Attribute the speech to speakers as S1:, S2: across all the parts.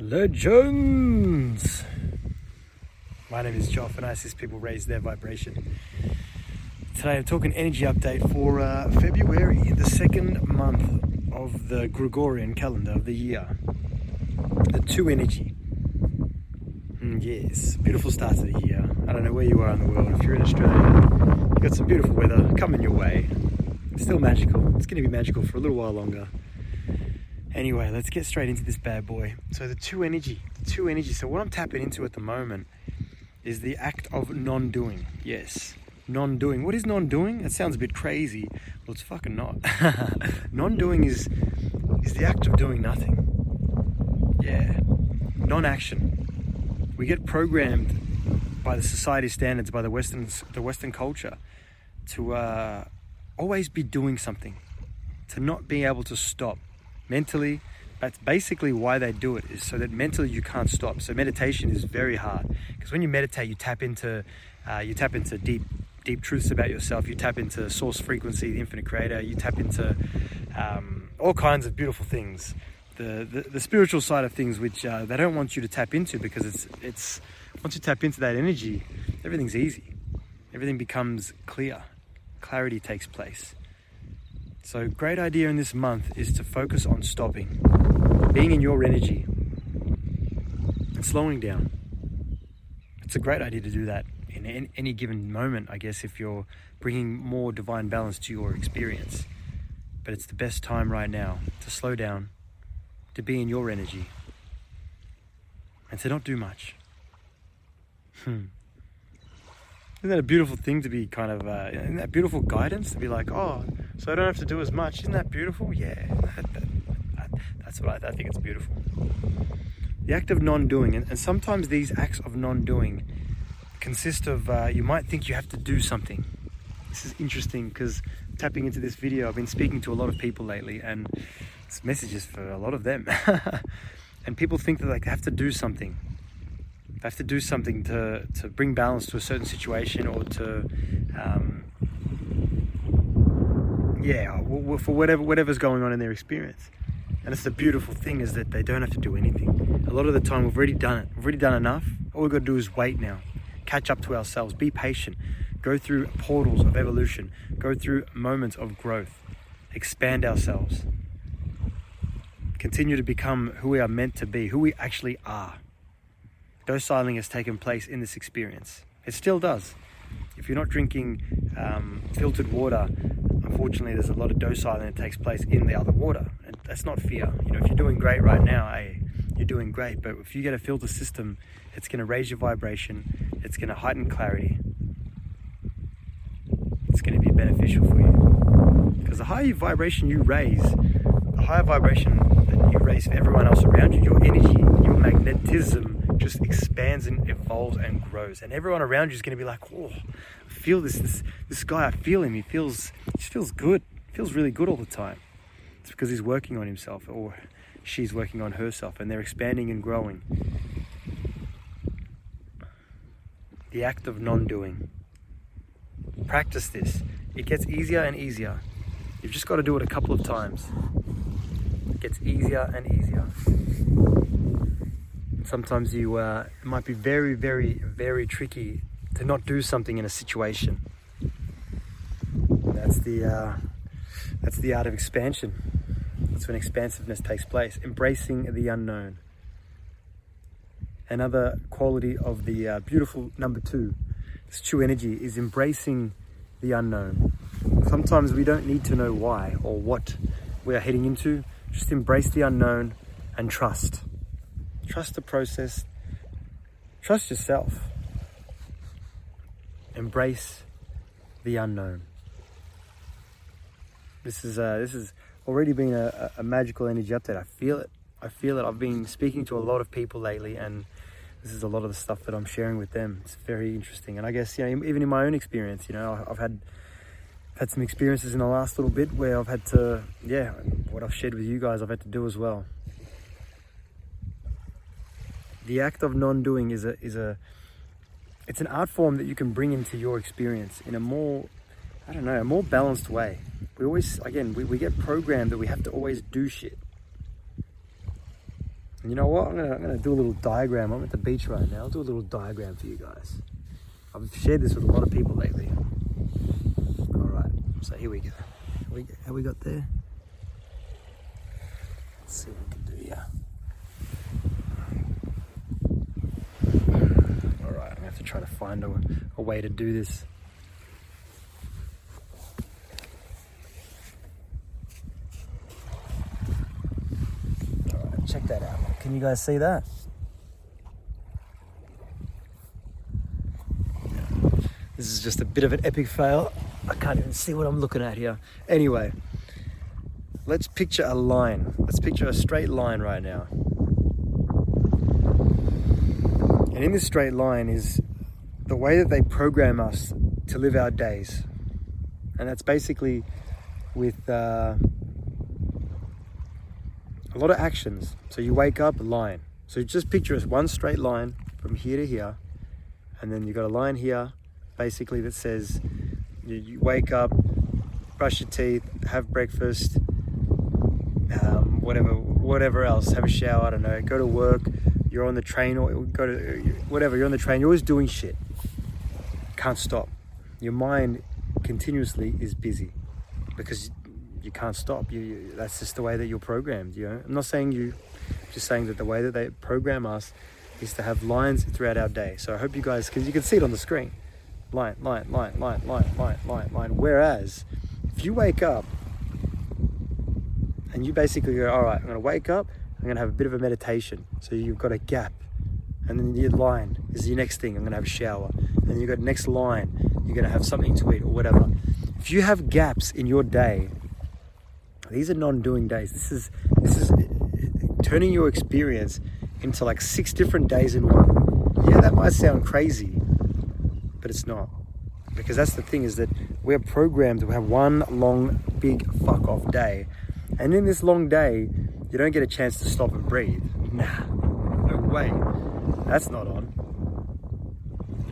S1: Legends! My name is Joff and I assist people raise their vibration. Today I'm talking energy update for uh, February, the second month of the Gregorian calendar of the year. The two energy. Mm, yes, beautiful start to the year. I don't know where you are in the world. If you're in Australia, you've got some beautiful weather coming your way. It's still magical. It's going to be magical for a little while longer. Anyway, let's get straight into this bad boy. So the two energy, the two energy. So what I'm tapping into at the moment is the act of non-doing. Yes, non-doing. What is non-doing? That sounds a bit crazy. Well, it's fucking not. non-doing is is the act of doing nothing. Yeah, non-action. We get programmed by the society standards, by the Western the Western culture, to uh, always be doing something, to not be able to stop mentally. That's basically why they do it, is so that mentally you can't stop. So meditation is very hard because when you meditate, you tap into uh, you tap into deep deep truths about yourself. You tap into source frequency, the infinite creator. You tap into um, all kinds of beautiful things. The, the, the spiritual side of things, which uh, they don't want you to tap into because it's it's once you tap into that energy, everything's easy. Everything becomes clear. Clarity takes place. So, great idea in this month is to focus on stopping, being in your energy, and slowing down. It's a great idea to do that in any given moment, I guess, if you're bringing more divine balance to your experience. But it's the best time right now to slow down, to be in your energy, and to not do much. Hmm. Isn't that a beautiful thing to be kind of, uh, isn't that beautiful guidance to be like, oh, so I don't have to do as much. Isn't that beautiful? Yeah, that, that, that, that's what I, I, think it's beautiful. The act of non doing, and, and, sometimes these acts of non doing consist of, uh, you might think you have to do something. This is interesting because tapping into this video, I've been speaking to a lot of people lately, and it's messages for a lot of them. and people think that they have to do something they have to do something to, to bring balance to a certain situation or to um, yeah for whatever whatever's going on in their experience. And it's the beautiful thing is that they don't have to do anything. A lot of the time we've already done it. We've already done enough. All we've got to do is wait now. Catch up to ourselves. Be patient. Go through portals of evolution. Go through moments of growth. Expand ourselves. Continue to become who we are meant to be who we actually are. Dociling has taken place in this experience. It still does. If you're not drinking um, filtered water, unfortunately, there's a lot of dociling that takes place in the other water. And that's not fear. You know, if you're doing great right now, hey, you're doing great. But if you get a filter system, it's going to raise your vibration. It's going to heighten clarity. It's going to be beneficial for you. Because the higher vibration you raise, the higher vibration that you raise for everyone else around you, your energy, your magnetism just expands and evolves and grows. And everyone around you is going to be like, "Oh, I feel this. This this guy. I feel him. He feels. He just feels good. He feels really good all the time. It's because he's working on himself, or she's working on herself, and they're expanding and growing. The act of non-doing. Practice this. It gets easier and easier. You've just got to do it a couple of times. It gets easier and easier sometimes you uh, it might be very, very, very tricky to not do something in a situation. That's the uh, that's the art of expansion. That's when expansiveness takes place, embracing the unknown. Another quality of the uh, beautiful number two, this true energy, is embracing the unknown. Sometimes we don't need to know why or what we are heading into. Just embrace the unknown and trust. Trust the process. Trust yourself. Embrace the unknown. This is uh, this has already been a, a magical energy update. I feel it. I feel it. I've been speaking to a lot of people lately, and this is a lot of the stuff that I'm sharing with them. It's very interesting, and I guess you know, even in my own experience, you know, I've had had some experiences in the last little bit where I've had to, yeah, what I've shared with you guys, I've had to do as well the act of non-doing is a is a it's an art form that you can bring into your experience in a more I don't know, a more balanced way. We always again we, we get programmed that we have to always do shit. And you know what? I'm gonna, I'm gonna do a little diagram. I'm at the beach right now. I'll do a little diagram for you guys. I've shared this with a lot of people lately. All right, so here we go. We, how we got there? Let's see what we can do here. All right, I'm gonna have to try to find a, a way to do this. All right, check that out. Can you guys see that? This is just a bit of an epic fail. I can't even see what I'm looking at here. Anyway, let's picture a line. Let's picture a straight line right now. And in this straight line is the way that they program us to live our days. And that's basically with uh, a lot of actions. So you wake up, line. So just picture us one straight line from here to here. And then you've got a line here, basically, that says you, you wake up, brush your teeth, have breakfast, um, whatever, whatever else, have a shower, I don't know, go to work, you're on the train or go to whatever, you're on the train, you're always doing shit. Can't stop. Your mind continuously is busy because you can't stop. You, you, that's just the way that you're programmed. You know, I'm not saying you, just saying that the way that they program us is to have lines throughout our day. So I hope you guys, because you can see it on the screen, line, line, line, line, line, line, line, line. Whereas, if you wake up and you basically go, all right, I'm to wake up, I'm going to have a bit of a meditation. So you've got a gap. And then your line is your next thing. I'm going to have a shower. And you've got next line. You're going to have something to eat or whatever. If you have gaps in your day, these are non-doing days. This is this is turning your experience into like six different days in one. Yeah, that might sound crazy, but it's not. Because that's the thing is that we're programmed to have one long, big fuck off day. And in this long day, you don't get a chance to stop and breathe. Nah, no way. That's not on.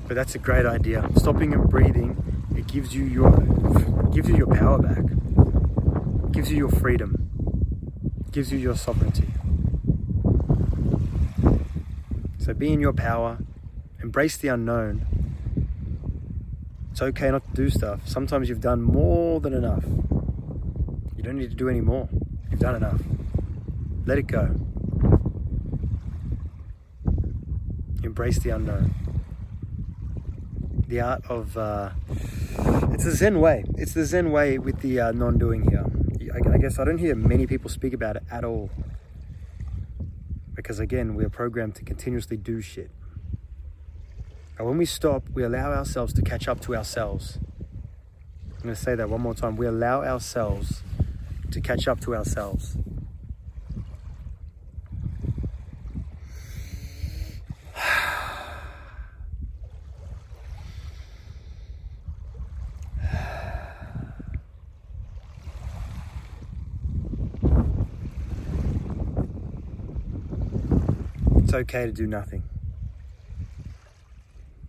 S1: But that's a great idea. Stopping and breathing, it gives you your gives you your power back. It gives you your freedom. It gives you your sovereignty. So be in your power, embrace the unknown. It's okay not to do stuff. Sometimes you've done more than enough. You don't need to do any more. You've done enough. Let it go. Embrace the unknown. The art of, uh, it's the Zen way. It's the Zen way with the uh, non doing here. I, I guess I don't hear many people speak about it at all. Because again, we are programmed to continuously do shit. And when we stop, we allow ourselves to catch up to ourselves. I'm going to say that one more time. We allow ourselves to catch up to ourselves. It's okay to do nothing.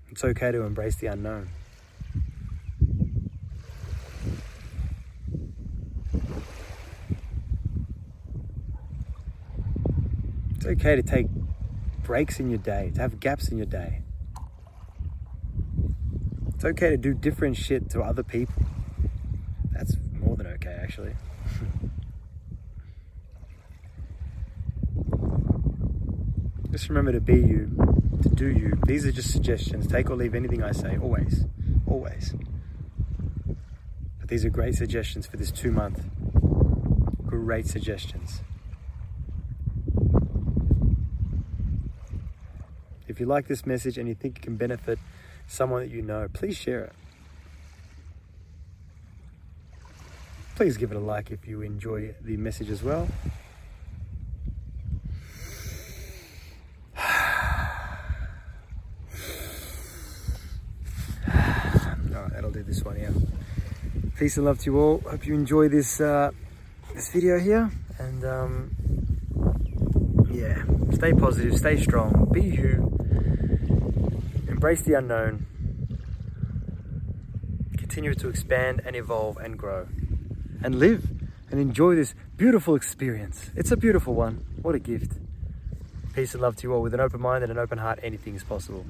S1: It's okay to embrace the unknown. It's okay to take breaks in your day, to have gaps in your day. It's okay to do different shit to other people. That's more than okay, actually. Just remember to be you, to do you. These are just suggestions. Take or leave anything I say, always. Always. But these are great suggestions for this two month. Great suggestions. If you like this message and you think it can benefit someone that you know, please share it. Please give it a like if you enjoy the message as well. Alright, that'll do this one here. Peace and love to you all. Hope you enjoy this uh, this video here, and um, yeah, stay positive, stay strong, be you, embrace the unknown, continue to expand and evolve and grow, and live and enjoy this beautiful experience. It's a beautiful one. What a gift. Peace and love to you all. With an open mind and an open heart, anything is possible.